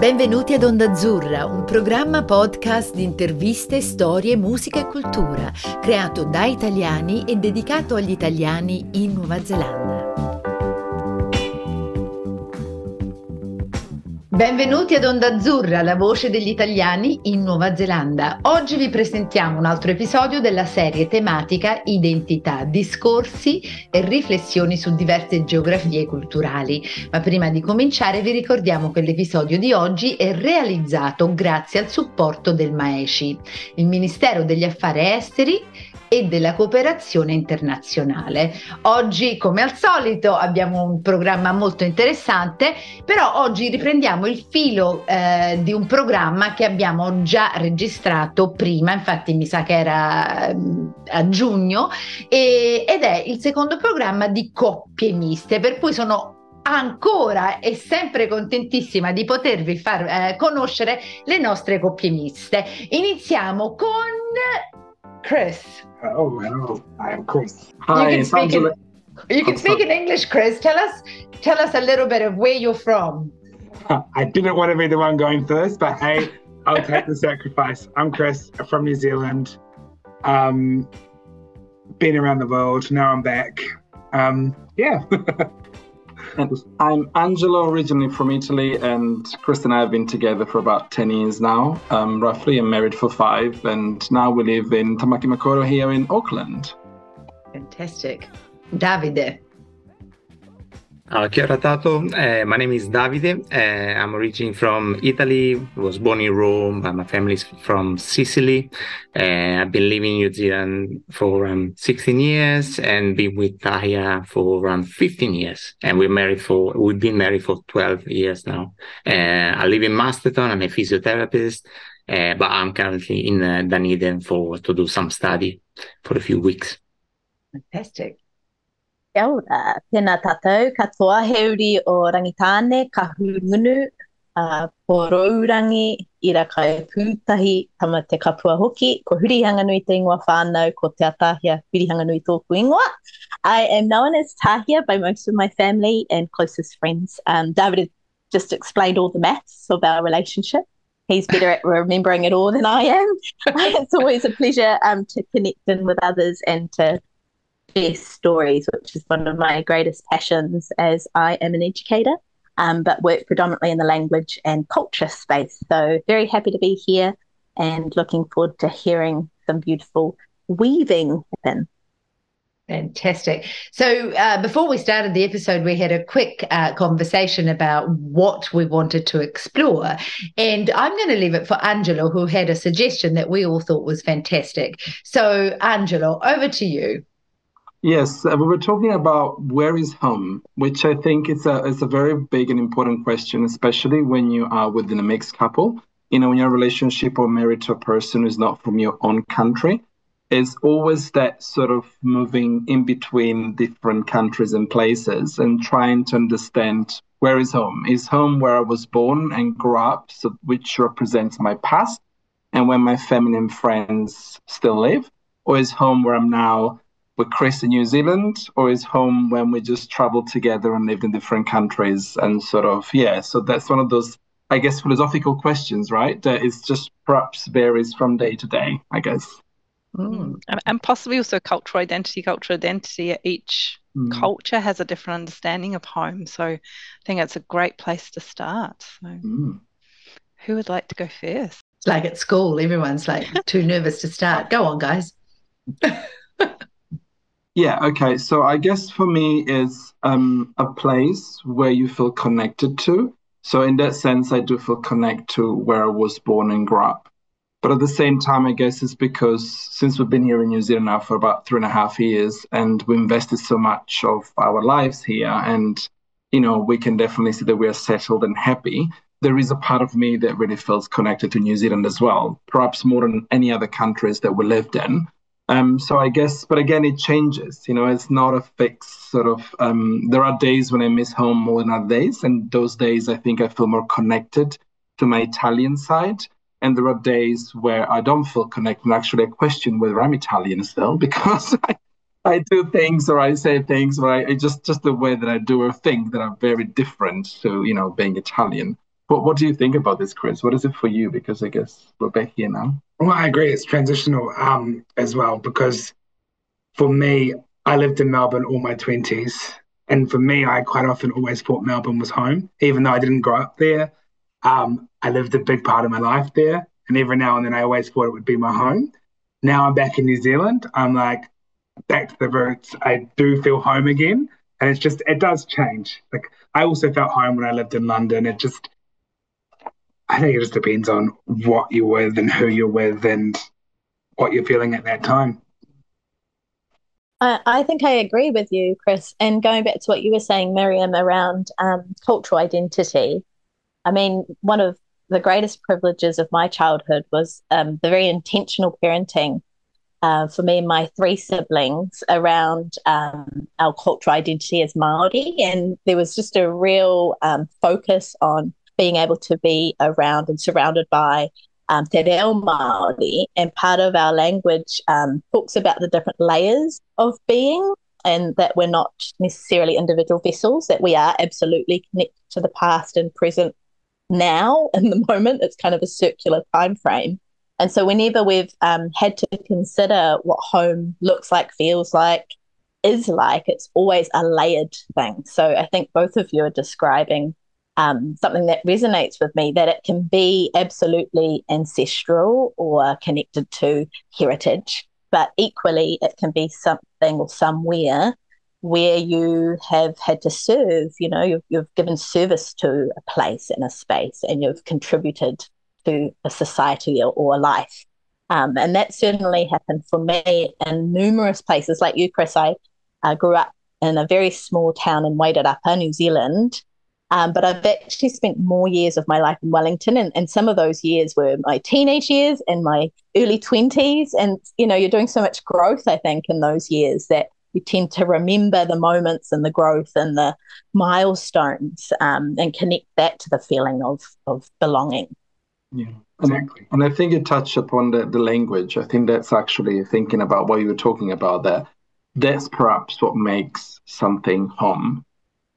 Benvenuti ad Onda Azzurra, un programma podcast di interviste, storie, musica e cultura, creato da italiani e dedicato agli italiani in Nuova Zelanda. Benvenuti ad Onda Azzurra, la voce degli italiani in Nuova Zelanda. Oggi vi presentiamo un altro episodio della serie tematica Identità, discorsi e riflessioni su diverse geografie culturali. Ma prima di cominciare vi ricordiamo che l'episodio di oggi è realizzato grazie al supporto del MAECI, il Ministero degli Affari Esteri e della cooperazione internazionale. Oggi, come al solito, abbiamo un programma molto interessante, però oggi riprendiamo il filo eh, di un programma che abbiamo già registrato prima, infatti mi sa che era eh, a giugno, e, ed è il secondo programma di coppie miste, per cui sono ancora e sempre contentissima di potervi far eh, conoscere le nostre coppie miste. Iniziamo con Chris. Oh, hello. I am Chris. Hi, you can speak, in, you can speak in English, Chris. Tell us, tell us a little bit of where you're from. I didn't want to be the one going first, but hey, I'll take the sacrifice. I'm Chris from New Zealand. Um, been around the world. Now I'm back. Um, yeah. And I'm Angelo, originally from Italy, and Chris and I have been together for about 10 years now, um, roughly. I'm married for five, and now we live in Tamaki Makaurau here in Auckland. Fantastic. Davide. Uh, kia ora tātou. Uh, my name is Davide. Uh, I'm originally from Italy. I was born in Rome, but my family is from Sicily. Uh, I've been living in New Zealand for around 16 years and been with Taahia for around 15 years. And we're married for, we've been married for 12 years now. Uh, I live in Masterton. I'm a physiotherapist, uh, but I'm currently in Dunedin for, to do some study for a few weeks. Fantastic. Kia tēnā tātou, katoa heuri o Rangitāne, ka hurungunu, uh, po Rourangi, ira kai pūtahi, tama te kapua hoki, ko Hurihanganui te ingoa whānau, ko te atahia Hurihanganui tōku ingoa. I am known as Taahia by most of my family and closest friends. Um, David just explained all the maths of our relationship. He's better at remembering it all than I am. it's always a pleasure um, to connect in with others and to stories, which is one of my greatest passions as I am an educator, um, but work predominantly in the language and culture space. So, very happy to be here and looking forward to hearing some beautiful weaving happen. Fantastic. So, uh, before we started the episode, we had a quick uh, conversation about what we wanted to explore. And I'm going to leave it for Angelo, who had a suggestion that we all thought was fantastic. So, Angelo, over to you. Yes, uh, we were talking about where is home, which I think is a is a very big and important question, especially when you are within a mixed couple. You know, when you're in a relationship or married to a person who's not from your own country, is always that sort of moving in between different countries and places and trying to understand where is home. Is home where I was born and grew up, so which represents my past and where my family and friends still live, or is home where I'm now with Chris in New Zealand or is home when we just traveled together and lived in different countries and sort of yeah so that's one of those I guess philosophical questions right? That is just perhaps varies from day to day I guess. Mm. and, and, possibly also cultural identity cultural identity each mm. culture has a different understanding of home. So I think it's a great place to start. So mm. who would like to go first? Like at school everyone's like too nervous to start. Go on guys Yeah, okay. So I guess for me is um, a place where you feel connected to. So in that sense, I do feel connect to where I was born and grew up. But at the same time, I guess it's because since we've been here in New Zealand now for about three and a half years, and we invested so much of our lives here, and you know we can definitely see that we are settled and happy. There is a part of me that really feels connected to New Zealand as well, perhaps more than any other countries that we lived in. Um, so I guess, but again, it changes. You know, it's not a fixed sort of. Um, there are days when I miss home more than other days, and those days I think I feel more connected to my Italian side. And there are days where I don't feel connected. Actually, I question whether I'm Italian still because I, I do things or I say things or I, I just just the way that I do or think that are very different to you know being Italian. What What do you think about this, Chris? What is it for you? Because I guess we're back here now. Well, I agree. It's transitional um, as well because for me, I lived in Melbourne all my twenties, and for me, I quite often always thought Melbourne was home, even though I didn't grow up there. Um, I lived a big part of my life there, and every now and then I always thought it would be my home. Now I'm back in New Zealand. I'm like back to the roots. I do feel home again, and it's just it does change. Like I also felt home when I lived in London. It just I think it just depends on what you're with and who you're with and what you're feeling at that time. I think I agree with you, Chris. And going back to what you were saying, Miriam, around um, cultural identity, I mean, one of the greatest privileges of my childhood was um, the very intentional parenting uh, for me and my three siblings around um, our cultural identity as Maori, and there was just a real um, focus on being able to be around and surrounded by um, te reo Māori, and part of our language um, talks about the different layers of being, and that we're not necessarily individual vessels, that we are absolutely connected to the past and present now in the moment. It's kind of a circular time frame. And so whenever we've um, had to consider what home looks like, feels like, is like, it's always a layered thing. So I think both of you are describing um, something that resonates with me that it can be absolutely ancestral or connected to heritage, but equally it can be something or somewhere where you have had to serve, you know, you've, you've given service to a place and a space and you've contributed to a society or, or a life. Um, and that certainly happened for me in numerous places. Like you, Chris, I uh, grew up in a very small town in Wairarapa, New Zealand. Um, but I've actually spent more years of my life in Wellington, and, and some of those years were my teenage years and my early 20s. And, you know, you're doing so much growth, I think, in those years that you tend to remember the moments and the growth and the milestones um, and connect that to the feeling of, of belonging. Yeah, exactly. And, and I think you touched upon the, the language. I think that's actually thinking about what you were talking about there. That's perhaps what makes something home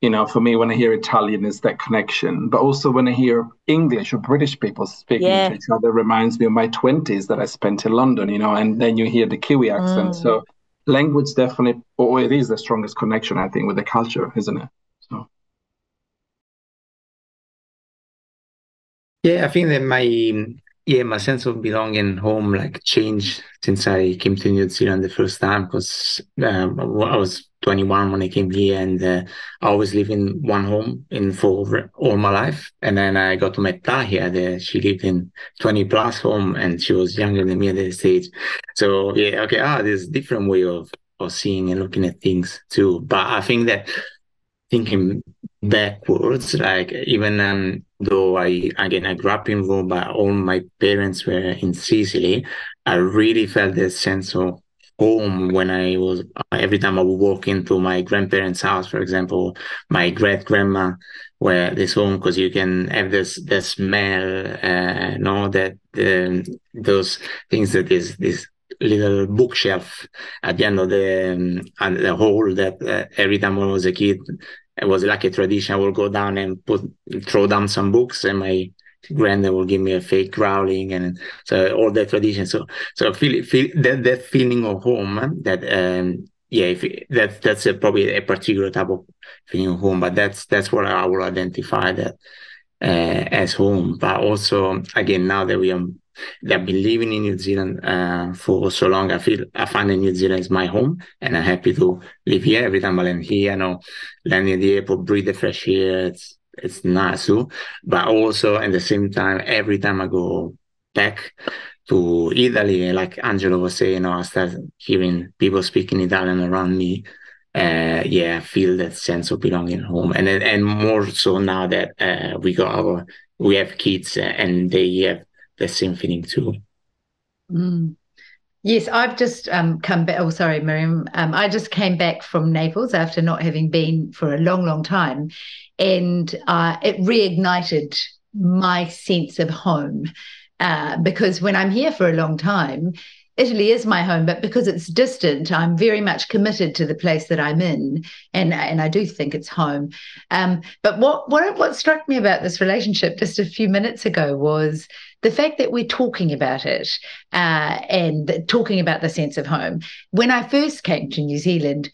you know, for me, when I hear Italian, is that connection. But also when I hear English or British people speaking yeah. to each other, reminds me of my 20s that I spent in London, you know, and then you hear the Kiwi accent. Mm. So language definitely, or it is the strongest connection, I think, with the culture, isn't it? So. Yeah, I think that my yeah, my sense of belonging home like changed since I came to New Zealand the first time because um, I was 21 when I came here and uh, I always lived in one home in for all my life. And then I got to meet Taahia. That she lived in 20 plus home and she was younger than me at that stage. So yeah, okay, ah, there's different way of, of seeing and looking at things too. But I think that thinking backwards, like even um, though I again I grew up in Rome, but all my parents were in Sicily, I really felt that sense of home when I was every time I would walk into my grandparents' house, for example, my great grandma where this home because you can have this the smell, uh, know that um, those things that is this little bookshelf at the end of the um, the hall that uh, every time when I was a kid it was like a tradition. I will go down and put throw down some books, and my granddad will give me a fake growling, and so all that tradition. So so feel feel that that feeling of home that um yeah if that that's probably a particular type of feeling of home, but that's that's what I will identify that uh, as home. But also again now that we are I've been living in New Zealand uh, for so long. I feel I find that New Zealand is my home, and I'm happy to live here. Every time I land here, you know, landing at the airport, breathe the fresh air. It's it's nice too. But also at the same time, every time I go back to Italy, like Angelo was saying, you know, I start hearing people speaking Italian around me. Uh, yeah, I feel that sense of belonging home, and and more so now that uh, we got our we have kids and they have the same feeling too. Mm. Yes, I've just um, come back. Oh, sorry, Miriam. Um, I just came back from Naples after not having been for a long, long time, and uh, it reignited my sense of home. Uh, because when I'm here for a long time, Italy is my home, but because it's distant, I'm very much committed to the place that I'm in, and and I do think it's home. Um, but what what what struck me about this relationship just a few minutes ago was the fact that we're talking about it uh, and talking about the sense of home. When I first came to New Zealand,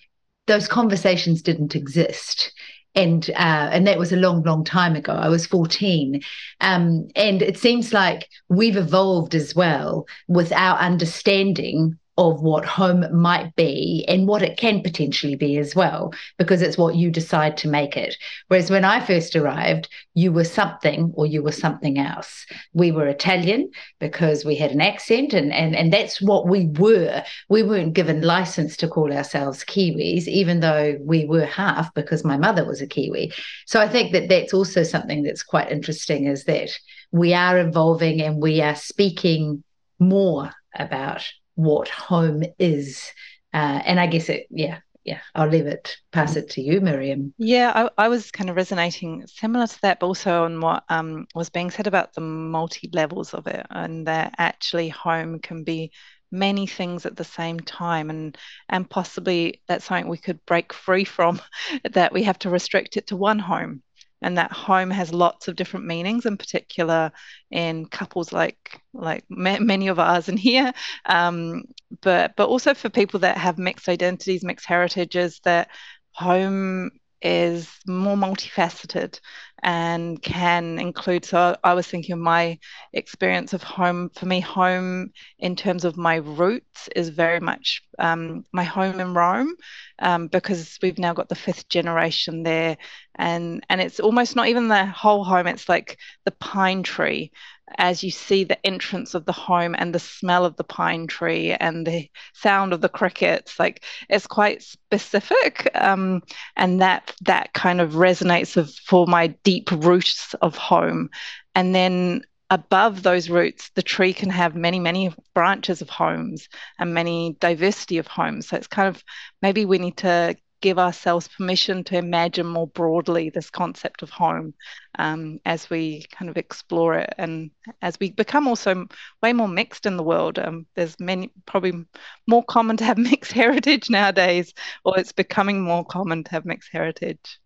those conversations didn't exist and uh, and that was a long, long time ago. I was fourteen, um, and it seems like we've evolved as well with our understanding of what home might be and what it can potentially be as well, because it's what you decide to make it. Whereas when I first arrived, you were something or you were something else. We were Italian because we had an accent, and, and, and that's what we were. We weren't given license to call ourselves Kiwis, even though we were half because my mother was a Kiwi. So I think that that's also something that's quite interesting is that we are evolving and we are speaking more about what home is. Uh, and I guess it, yeah, yeah, I'll leave it, pass it to you, Miriam. Yeah, I, I was kind of resonating similar to that, but also on what um, was being said about the multi levels of it, and that actually home can be many things at the same time and and possibly that's something we could break free from that we have to restrict it to one home and that home has lots of different meanings in particular in couples like like ma- many of ours in here. Um, but but also for people that have mixed identities mixed heritages that home is more multifaceted and can include so i was thinking of my experience of home for me home in terms of my roots is very much um, my home in rome um, because we've now got the fifth generation there. And and it's almost not even the whole home it's like the pine tree as you see the entrance of the home and the smell of the pine tree and the sound of the crickets like it's quite specific um, and that that kind of resonates of, for my deep roots of home. And then above those roots the tree can have many many branches of homes and many diversity of homes. So it's kind of maybe we need to give ourselves permission to imagine more broadly this concept of home um, as we kind of explore it. And as we become also way more mixed in the world um, there's many probably more common to have mixed heritage nowadays or it's becoming more common to have mixed heritage.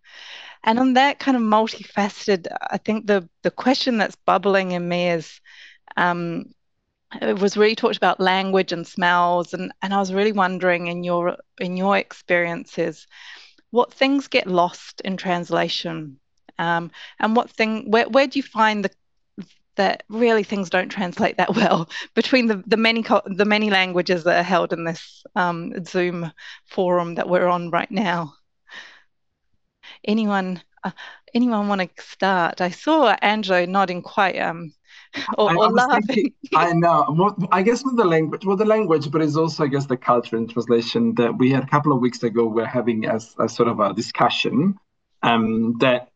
And on that kind of multifaceted i think the the question that's bubbling in me is um, it was really talked about language and smells and and I was really wondering in your in your experiences what things get lost in translation um, and what thing where, where do you find the that really things don't translate that well between the, the many the many languages that are held in this um, Zoom forum that we're on right now. Anyone uh, anyone want to start? I saw Angelo nodding quite um, or, I, or laughing. Thinking, I know. I guess with the language, with the language, but it's also, I guess, the culture and translation that we had a couple of weeks ago. We're having as a sort of a discussion um, that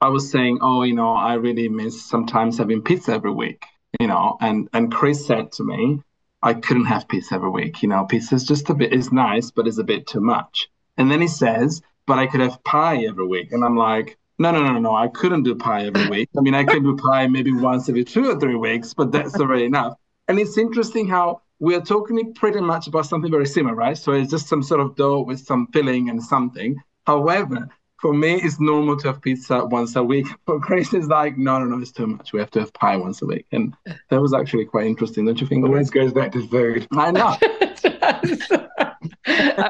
I was saying, oh, you know, I really miss sometimes having pizza every week, you know, and and Chris said to me, I couldn't have pizza every week, you know, pizza is just a bit is nice, but it's a bit too much. And then he says, but I could have pie every week, and I'm like no, no, no, no. I couldn't do pie every week. I mean, I could do pie maybe once every two or three weeks, but that's already enough. And it's interesting how we are talking pretty much about something very similar, right? So it's just some sort of dough with some filling and something. However, for me, it's normal to have pizza once a week. But Chris, is like, no, no, no, it's too much. We have to have pie once a week. And that was actually quite interesting, don't you think? Always goes back to food. I know.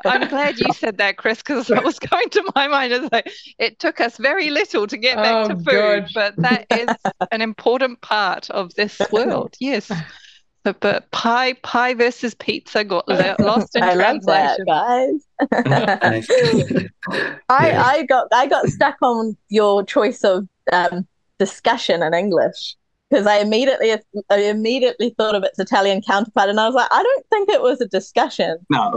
I'm glad you said that, Chris, because that was going to my mind. As like, it took us very little to get back oh, to food, God. but that is an important part of this world. Yes. But, but pie pie versus pizza got lost in I translation. Love that, guys. I I got I got stuck on your choice of um, discussion in English because I immediately I immediately thought of its Italian counterpart, and I was like, I don't think it was a discussion. No.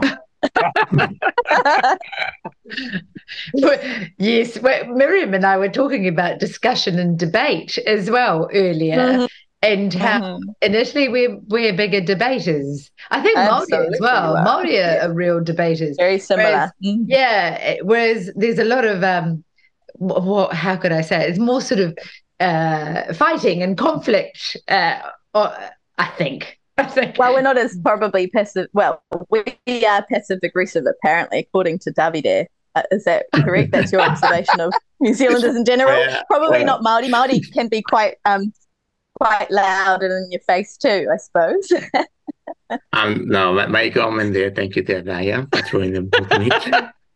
Yes, Miriam and I were talking about discussion and debate as well earlier. Mm-hmm. And how mm-hmm. in Italy we're we're bigger debaters. I think Māori as well. Māori are, are, real debaters. Very similar. Whereas, mm-hmm. Yeah. Whereas there's a lot of um, what? How could I say? It? It's more sort of uh, fighting and conflict. Uh, or, I think well, we're not as probably passive. Well, we are passive aggressive, apparently, according to Davide. Uh, is that correct? That's your observation of New Zealanders in general. Yeah, probably yeah. not Maori. Maori can be quite um, quite loud and in your face too, I suppose. um, no, my comment there. Thank you, Daya, for throwing them both me.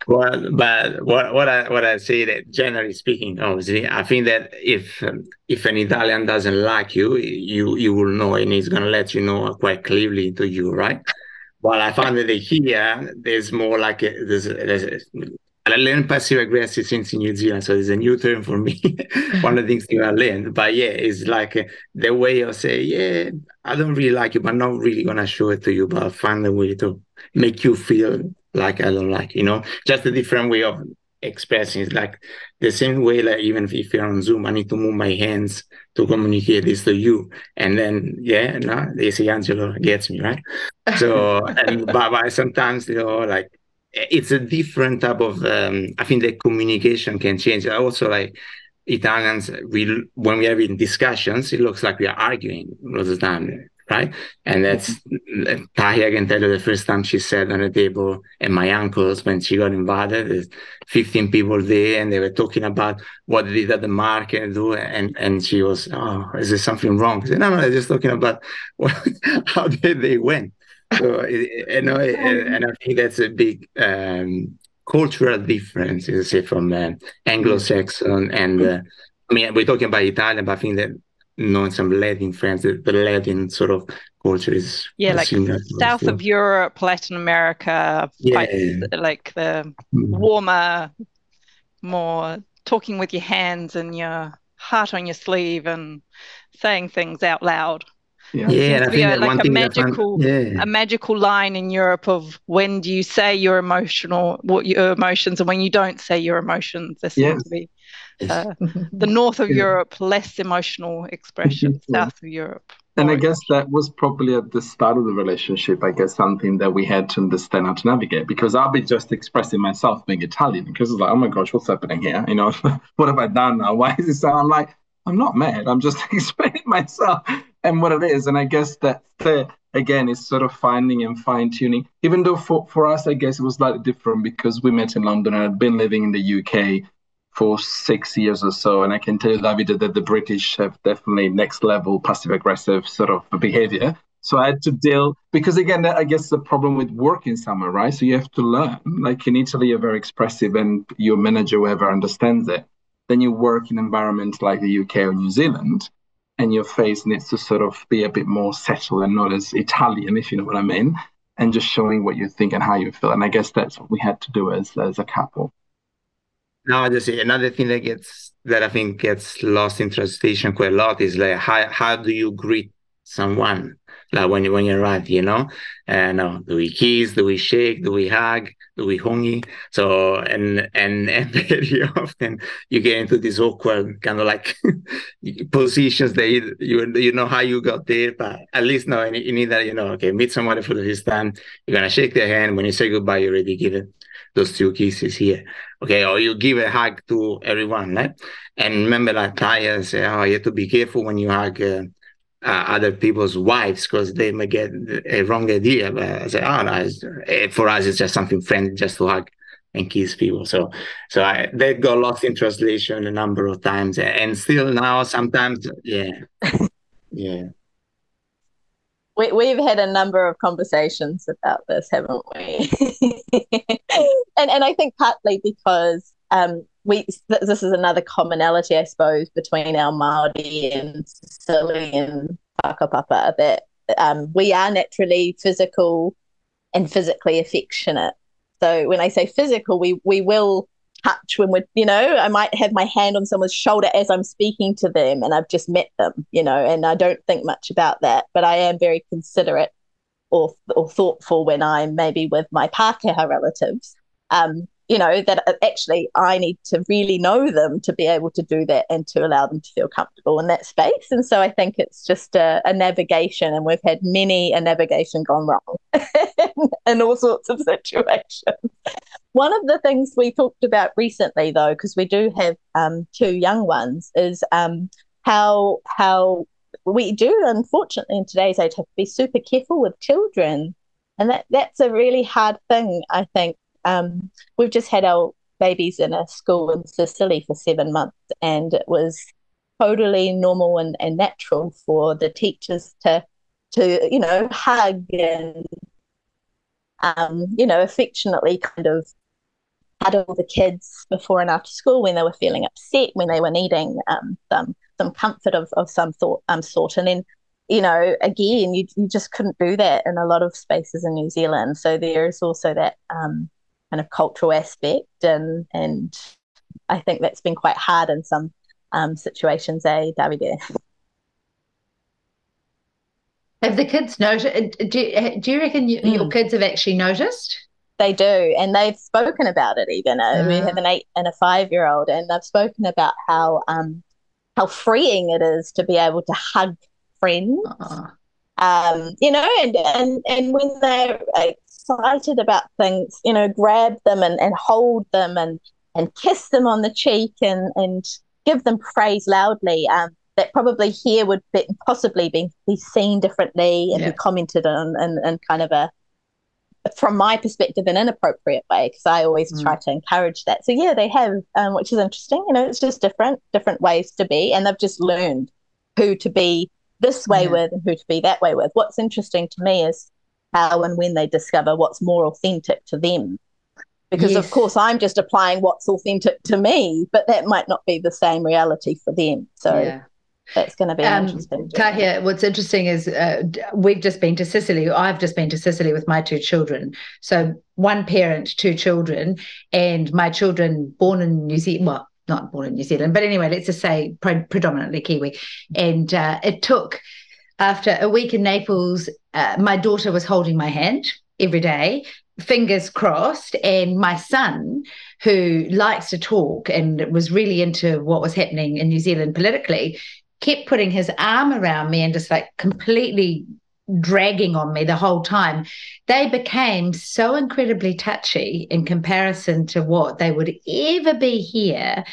Well, but what what I what I say that generally speaking, obviously, I think that if if an Italian doesn't like you, you you will know, and he's gonna let you know quite clearly to you, right? Well, I found that here there's more like a, there's, there's I learned passive aggressive since in New Zealand, so it's a new term for me. One of the things that I learned, but yeah, it's like uh, the way of say, yeah, I don't really like you, but not really gonna show it to you, but I'll find a way to make you feel like I don't like, you know, just a different way of expressing. It's like the same way, like even if you're on Zoom, I need to move my hands to communicate this to you, and then yeah, no, they say Angelo gets me right. So, and but, but sometimes you know, like it's a different type of um, i think the communication can change. I also like italians we when we have in discussions it looks like we are arguing all the time right? And that's mm-hmm. Tahi, can tell you the first time she sat on a table and my uncles when she got invited there's 15 people there and they were talking about what did at the market do and and she was oh is there something wrong? I said, no no they're just talking about what, how did they went. So you know, and I think that's a big um, cultural difference, you say, from uh, Anglo-Saxon and uh, I mean, we're talking about Italian, but I think that knowing some Latin friends, the, the Latin sort of culture is yeah, like south of Europe, Latin America, yeah. like the mm. warmer, more talking with your hands and your heart on your sleeve and saying things out loud. Yeah, yeah to be a, like a magical, yeah. a magical line in Europe of when do you say your emotional, what your emotions, and when you don't say your emotions. There seems yes. to be uh, the north of yeah. Europe less emotional expression, south of Europe. And I guess that was probably at the start of the relationship, I guess something that we had to understand how to navigate because I'll be just expressing myself being Italian because it's like, oh my gosh, what's happening here? You know, what have I done now? Why is this? So I'm like, I'm not mad. I'm just explaining myself and what it is. And I guess that again is sort of finding and fine tuning. Even though for, for us, I guess it was slightly different because we met in London and I'd been living in the UK for six years or so. And I can tell you, David, that the British have definitely next level passive aggressive sort of behavior. So I had to deal because again, I guess the problem with working somewhere, right? So you have to learn. Like in Italy, you're very expressive, and your manager, whoever understands it. Then you work in environments like the UK or New Zealand, and your face needs to sort of be a bit more settled and not as Italian, if you know what I mean, and just showing what you think and how you feel. And I guess that's what we had to do as as a couple. Now, I just another thing that gets that I think gets lost in translation quite a lot is like how how do you greet someone like when you when you arrive, you know? And uh, do we kiss? Do we shake? Do we hug? Do we hongi? So and and and very often you get into this awkward kind of like positions that you, you you know how you got there, but at least now in, in Italy, you know, okay, meet somebody for the first time, you're gonna shake their hand. When you say goodbye, you already give it those two kisses here. Okay, or you give a hug to everyone, right? And remember like Taahia say, oh, you have to be careful when you hug uh, uh, other people's wives because they may get a wrong idea. But I say, oh no, eh, for us it's just something friendly, just to hug and kiss people. So, so I, that got lost in translation a number of times, and still now sometimes, yeah, yeah. We, we've had a number of conversations about this, haven't we? and and I think partly because um, we this is another commonality, I suppose, between our Maori and Sicilian whakapapa that um, we are naturally physical and physically affectionate. So when I say physical, we we will touch when we're, you know, I might have my hand on someone's shoulder as I'm speaking to them and I've just met them, you know, and I don't think much about that, but I am very considerate or, or thoughtful when I'm maybe with my Pākehā relatives. Um, you know that uh, actually i need to really know them to be able to do that and to allow them to feel comfortable in that space and so i think it's just a, a navigation and we've had many a navigation gone wrong in all sorts of situations one of the things we talked about recently though because we do have um, two young ones is um, how how we do, unfortunately, in today's age, have to be super careful with children. And that, that's a really hard thing, I think. Um, we've just had our babies in a school in Sicily for seven months, and it was totally normal and, and natural for the teachers to to you know hug and um, you know affectionately kind of cuddle the kids before and after school when they were feeling upset when they were needing um, some some comfort of, of some thought um sort. And then you know again you, you just couldn't do that in a lot of spaces in New Zealand. So there is also that um, kind of cultural aspect and and I think that's been quite hard in some um, situations, eh, Davide? Have the kids noticed? Do, do you reckon you, mm. your kids have actually noticed? They do, and they've spoken about it. Even uh, we have an eight and a five-year-old, and they've spoken about how um, how freeing it is to be able to hug friends. Uh-uh. Um, you know, and and and when they're excited about things, you know, grab them and, and hold them and and kiss them on the cheek and and give them praise loudly um, that probably here would be, possibly be, be seen differently and yeah. be commented on and, and kind of a from my perspective an inappropriate way because I always mm. try to encourage that. So yeah, they have, um, which is interesting. You know, it's just different, different ways to be, and they've just learned who to be this way yeah. with and who to be that way with. What's interesting to me is how and when they discover what's more authentic to them because yes. of course I'm just applying what's authentic to me, but that might not be the same reality for them. So yeah. that's going to be um, interesting. Taahia, what's interesting is uh, we've just been to Sicily. I've just been to Sicily with my two children. So one parent, two children, and my children born in New Zealand. Well, not born in New Zealand, but anyway, let's just say pre- predominantly Kiwi. And uh, it took after a week in Naples, uh, my daughter was holding my hand every day fingers crossed. And my son, who likes to talk and was really into what was happening in New Zealand politically, kept putting his arm around me and just like completely dragging on me the whole time. They became so incredibly touchy in comparison to what they would ever be here.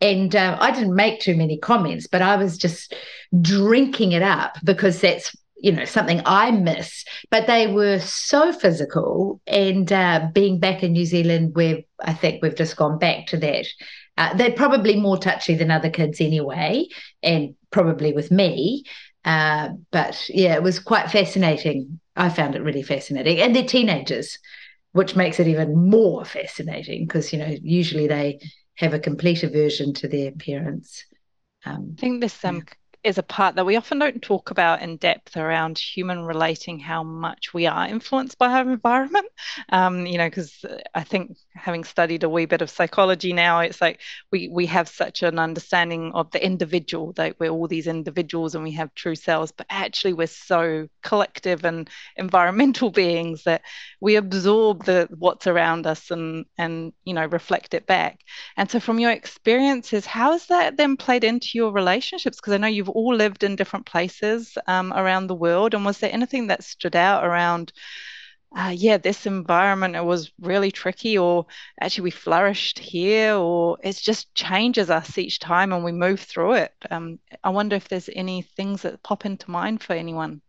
And uh, I didn't make too many comments, but I was just drinking it up because that's you know something I miss. But they were so physical, and uh, being back in New Zealand, where I think we've just gone back to that. Uh, they're probably more touchy than other kids anyway, and probably with me. Uh, but yeah, it was quite fascinating. I found it really fascinating, and they're teenagers, which makes it even more fascinating because you know usually they have a complete aversion to their parents. Um, I think this um, is a part that we often don't talk about in depth around human relating how much we are influenced by our environment. Um, you know, because I think having studied a wee bit of psychology now, it's like we we have such an understanding of the individual that we're all these individuals and we have true selves, but actually we're so collective and environmental beings that we absorb the what's around us and and you know reflect it back. And so, from your experiences, how has that then played into your relationships? Because I know you've all lived in different places um, around the world. And was there anything that stood out around? Uh, yeah, this environment it was really tricky, or actually we flourished here, or it just changes us each time and we move through it. Um, I wonder if there's any things that pop into mind for anyone.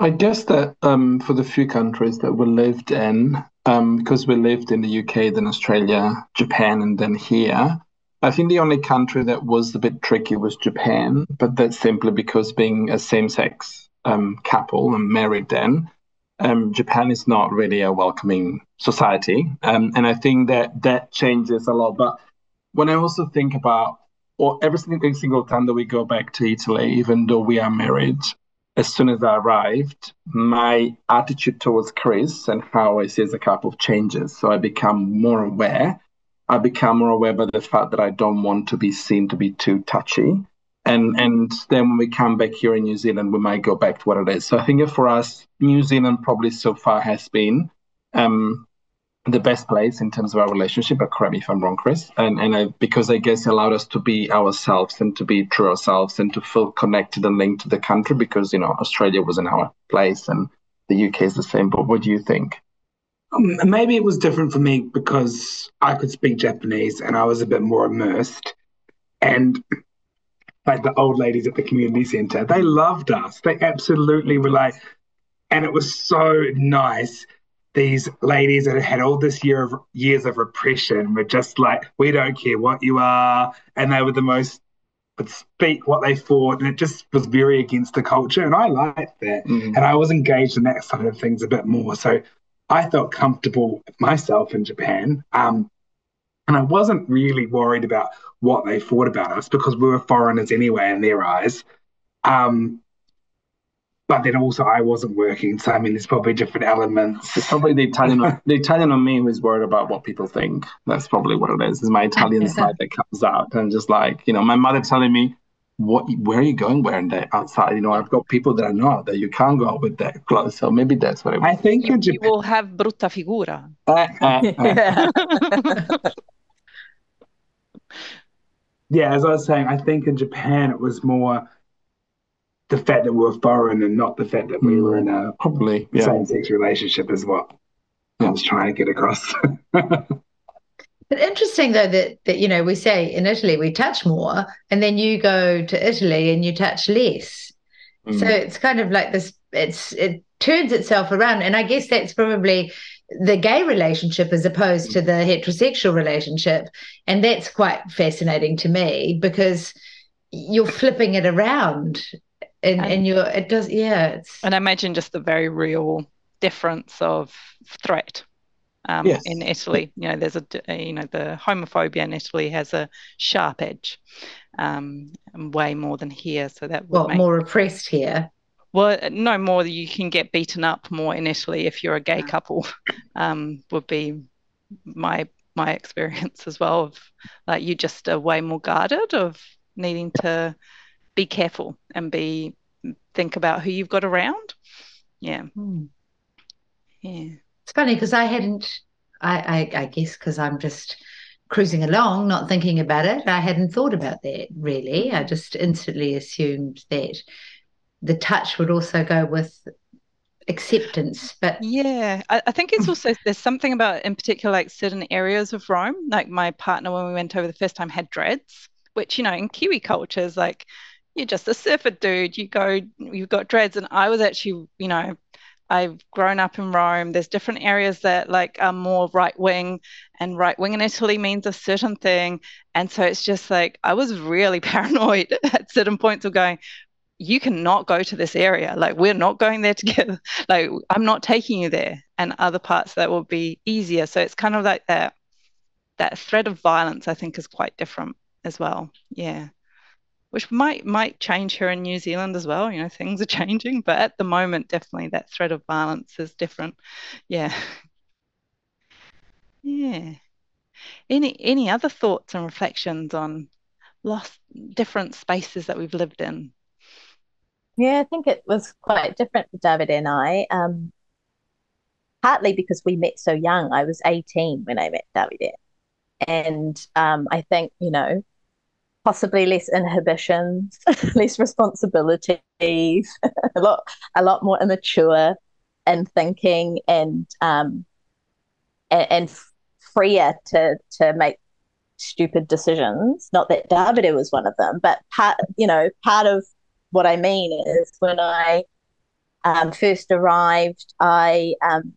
I guess that um, for the few countries that we lived in, um, because we lived in the UK, then Australia, Japan, and then here, I think the only country that was a bit tricky was Japan, but that's simply because being a same sex um, couple and married then, um, Japan is not really a welcoming society. Um, and I think that that changes a lot. But when I also think about, or every single time that we go back to Italy, even though we are married, as soon as I arrived, my attitude towards Chris and how I see as a couple changes. So I become more aware I become more aware of the fact that I don't want to be seen to be too touchy. And and then when we come back here in New Zealand, we might go back to what it is. So I think for us, New Zealand probably so far has been um, the best place in terms of our relationship. But correct me if I'm wrong, Chris. And and I, because I guess allowed us to be ourselves and to be true ourselves and to feel connected and linked to the country. Because you know Australia was in our place and the UK is the same. But what do you think? Um, maybe it was different for me because I could speak Japanese and I was a bit more immersed. And like the old ladies at the community centre. They loved us. They absolutely were like, and it was so nice. These ladies that had had all this year of years of repression were just like, we don't care what you are, and they were the most would speak what they thought, and it just was very against the culture. And I liked that, mm. and I was engaged in that side of things a bit more. So I felt comfortable myself in Japan. Um, and I wasn't really worried about what they thought about us because we were foreigners anyway in their eyes. Um, but then also I wasn't working, so I mean, there's probably different elements. It's probably the Italian, the Italian on me who's worried about what people think. That's probably what it is. Is my Italian side that comes out, and just like you know, my mother telling me, "What? Where are you going wearing that outside?" You know, I've got people that I know that you can't go out with that clothes. So maybe that's what it was. I think you, you will have brutta figura. Uh, uh, uh. Yeah, as I was saying, I think in Japan it was more the fact that we were foreign and not the fact that we were in a probably yeah. same sex relationship is what I was trying to get across. But interesting though that that you know we say in Italy we touch more, and then you go to Italy and you touch less. Mm. So it's kind of like this. It's it turns itself around, and I guess that's probably the gay relationship as opposed to the heterosexual relationship. And that's quite fascinating to me because you're flipping it around and, and, and you're, it does, yeah. It's And I imagine just the very real difference of threat. Um, yes. in Italy. You know, there's a you know the homophobia in Italy has a sharp edge, um, way more than here. So that would make... more repressed here. Well, no more that you can get beaten up more in Italy if you're a gay couple, um, would be my my experience as well. Of like you just are way more guarded of needing to be careful and be think about who you've got around. Yeah, mm. yeah. It's funny because I hadn't. I I, I guess because I'm just cruising along, not thinking about it. I hadn't thought about that really. I just instantly assumed that the touch would also go with acceptance but yeah I, I, think it's mm. also there's something about in particular like certain areas of rome like my partner when we went over the first time had dreads which you know in kiwi culture is like you're just a surfer dude you go you've got dreads and i was actually you know I've grown up in Rome. There's different areas that like are more right wing, and right wing in Italy means a certain thing. And so it's just like I was really paranoid at certain points of going, you cannot go to this area. Like, we're not going there together. Like, I'm not taking you there. And other parts that will be easier. So it's kind of like that, that threat of violence, I think, is quite different as well. Yeah. Which might might change here in New Zealand as well. You know, things are changing, but at the moment, definitely that threat of violence is different. Yeah. Yeah. Any any other thoughts and reflections on lost different spaces that we've lived in? Yeah, I think it was quite different for David and I. Um, partly because we met so young. I was 18 when I met David. And um, I think, you know, possibly less inhibitions, less responsibilities, a lot a lot more immature in thinking and um, and, and freer to to make stupid decisions. Not that Davide was one of them, but part you know, part of what I mean is when I um, first arrived, I um,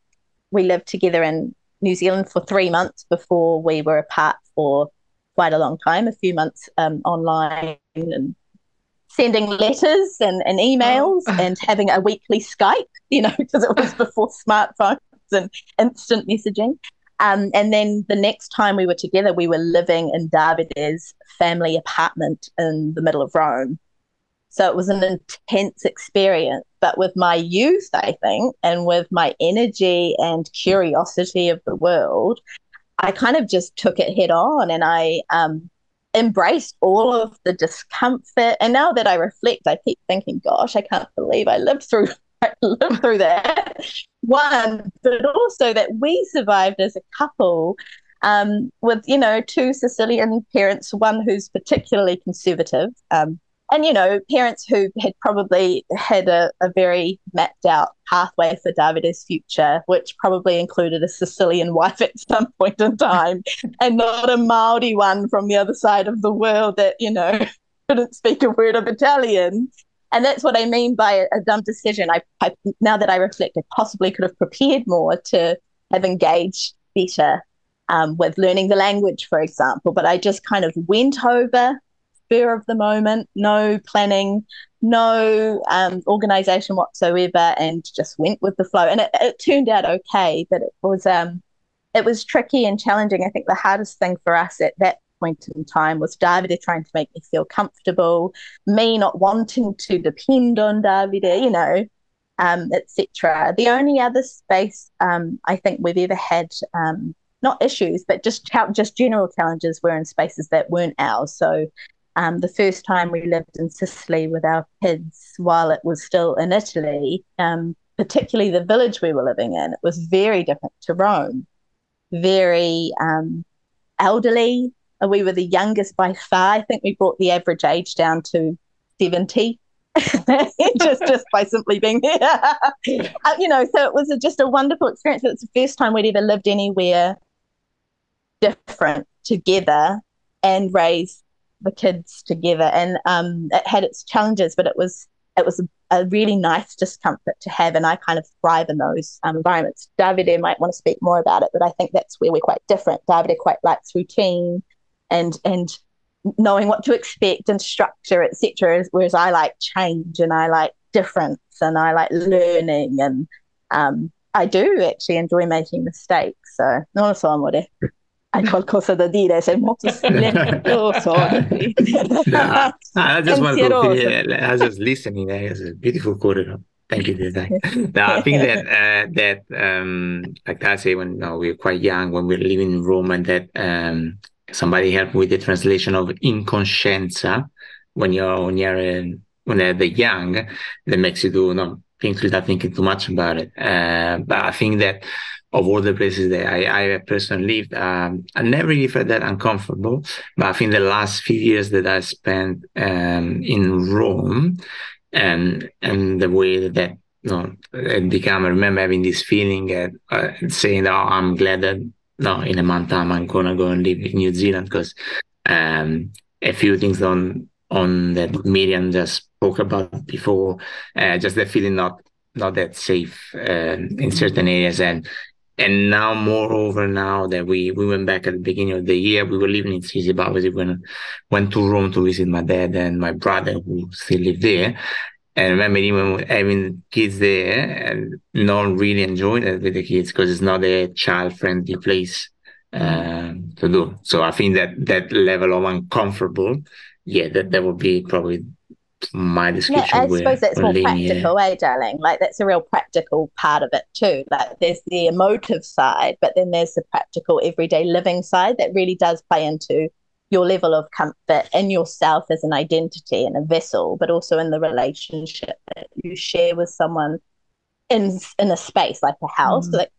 we lived together in New Zealand for three months before we were apart for quite a long time, a few months um, online and sending letters and, and emails oh. and having a weekly Skype, you know, because it was before smartphones and instant messaging. Um, and then the next time we were together, we were living in Davide's family apartment in the middle of Rome. So it was an intense experience. But with my youth, I think, and with my energy and curiosity of the world, I kind of just took it head on and I um, embraced all of the discomfort. And now that I reflect, I keep thinking, gosh, I can't believe I lived through through that. One, but also that we survived as a couple um, with, you know, two Sicilian parents, one who's particularly conservative, um, and you know parents who had probably had a, a very mapped out pathway for Davide's future, which probably included a Sicilian wife at some point in time, and not a Maori one from the other side of the world that you know couldn't speak a word of Italian. And that's what I mean by a, a dumb decision. I, I, now that I reflect, I possibly could have prepared more to have engaged better um, with learning the language, for example. But I just kind of went over, spur of the moment, no planning, no um, organization whatsoever, and just went with the flow. And it, it turned out okay, but it was um, it was tricky and challenging. I think the hardest thing for us at that point in time was Davide trying to make me feel comfortable, me not wanting to depend on Davide, you know, um, etc. The only other space um, I think we've ever had, um, not issues, but just just general challenges, were in spaces that weren't ours. So um, the first time we lived in Sicily with our kids while it was still in Italy, um, particularly the village we were living in, it was very different to Rome. Very um, elderly. We were the youngest by far. I think we brought the average age down to 70 just just by simply being there. uh, you know, so it was a, just a wonderful experience. It was the first time we'd ever lived anywhere different together and raised the kids together. And um, it had its challenges, but it was it was a, a, really nice discomfort to have, and I kind of thrive in those um, environments. Davide might want to speak more about it, but I think that's where we're quite different. Davide quite likes routine and and knowing what to expect and structure, etc. Whereas I like change and I like difference and I like learning and um, I do actually enjoy making mistakes. So non so, amore. Hai qualcosa da dire? Sei molto silenzioso. no, I just want to I was just listening. It's a beautiful quarter. Thank you, dear. no, I think that uh, that um, like I say when we were quite young when we were living in Rome, and that um, somebody helped with the translation of inconscienza when you're when you're uh, when they're the young that makes you do no things without thinking too much about it uh, but i think that of all the places that I, I personally lived, um, I never really felt that uncomfortable. But I think the last few years that I spent um, in Rome, and and the way that you know, it became, I remember having this feeling at uh, saying, "Oh, I'm glad that no, in a month time I'm gonna go and live in New Zealand because um, a few things on on that Miriam just spoke about before, uh, just the feeling not not that safe uh, in certain areas and and now moreover now that we we went back at the beginning of the year we were living in Sicily but obviously went to Rome to visit my dad and my brother who still live there and I remember even having kids there and not really enjoying it with the kids because it's not a child friendly place um, to do. So I think that that level of uncomfortable, yeah, that, that would be probably my description. Yeah, I suppose that's more practical, eh, darling? Like that's a real practical part of it too. Like there's the emotive side, but then there's the practical everyday living side that really does play into your level of comfort in yourself as an identity and a vessel, but also in the relationship that you share with someone in in a space like a house. Mm. Like,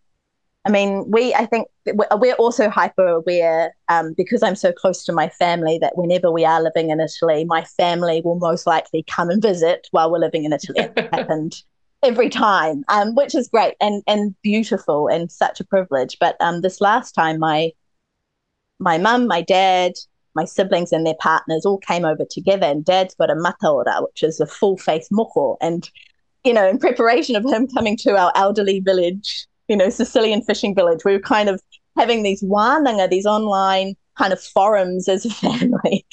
I mean, we I think we're also hyper aware um, because I'm so close to my family that whenever we are living in Italy, my family will most likely come and visit while we're living in Italy. It happened every time, um, which is great and and beautiful and such a privilege. But um, this last time, my my mum, my dad, my siblings and their partners all came over together and dad's got a mataora, which is a full face moko. And, you know, in preparation of him coming to our elderly village, you know, Sicilian fishing village, we were kind of having these wānanga, these online kind of forums as a family,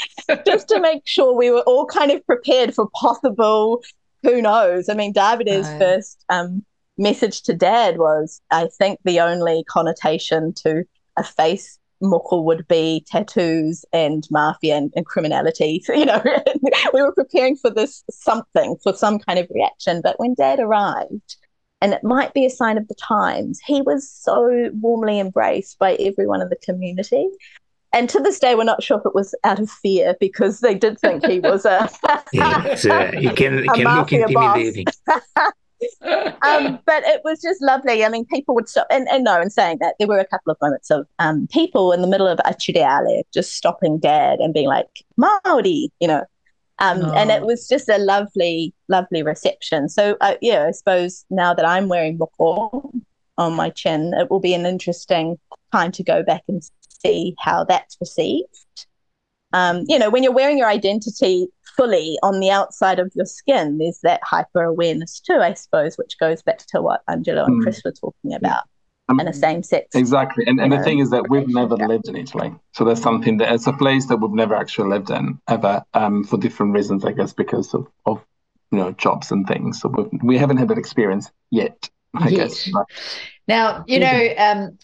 just to make sure we were all kind of prepared for possible, who knows? I mean, Davide's right. first um, message to dad was, I think the only connotation to a face moko would be tattoos and mafia and, and criminality. So, you know, we were preparing for this something, for some kind of reaction. But when dad arrived, and it might be a sign of the times, he was so warmly embraced by everyone in the community. And to this day, we're not sure if it was out of fear because they did think he was a. yeah, uh, can, can look intimidating. um, but it was just lovely. I mean, people would stop, and, and no, in saying that, there were a couple of moments of um, people in the middle of a cireale just stopping dad and being like, Maori, you know. Um, oh. And it was just a lovely, lovely reception. So, uh, yeah, I suppose now that I'm wearing moko on my chin, it will be an interesting time to go back and see how that's received. Um, you know, when you're wearing your identity fully on the outside of your skin, there's that hyper awareness too, I suppose, which goes back to what Angelo and mm. Chris were talking about. Um, and a same sex. Exactly. And, and the thing is that we've never lived in Italy. So there's something that it's a place that we've never actually lived in ever um, for different reasons, I guess, because of, of you know, jobs and things. So we've, we haven't had that experience yet, I yet. guess. But, now, you know, um,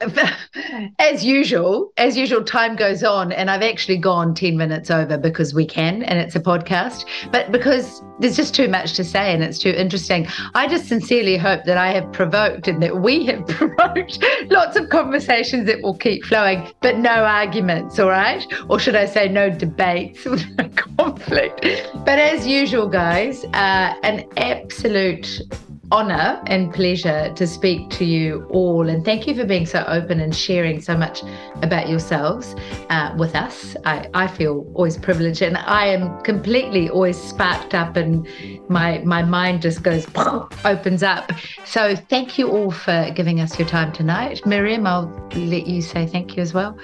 as usual, as usual, time goes on, and I've actually gone 10 minutes over because we can, and it's a podcast, but because there's just too much to say and it's too interesting. I just sincerely hope that I have provoked and that we have provoked lots of conversations that will keep flowing, but no arguments, all right? Or should I say, no debates no conflict. But as usual, guys, uh, an absolute honor and pleasure to speak to you all. And thank you for being so open and sharing so much about yourselves uh, with us. I, I feel always privileged and I am completely always sparked up and my, my mind just goes, opens up. So thank you all for giving us your time tonight. Miriam, I'll let you say thank you as well.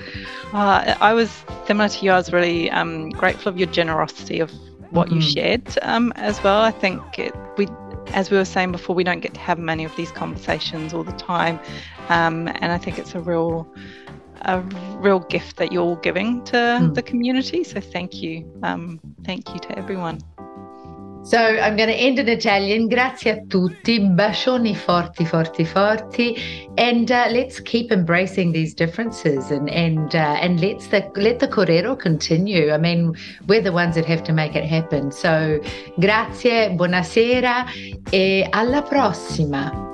Uh, I was similar to you. I was really um, grateful of your generosity of what mm-hmm. you shared um, as well. I think it, we as we were saying before, we don't get to have many of these conversations all the time, um, and I think it's a real a real gift that you're all giving to mm. the community. So thank you, um, thank you to everyone. So I'm going to end in Italian. Grazie a tutti, bacioni forti, forti, forti, and uh, let's keep embracing these differences and and uh, and let's the, let the kōrero continue. I mean, we're the ones that have to make it happen. So grazie, buonasera e alla prossima.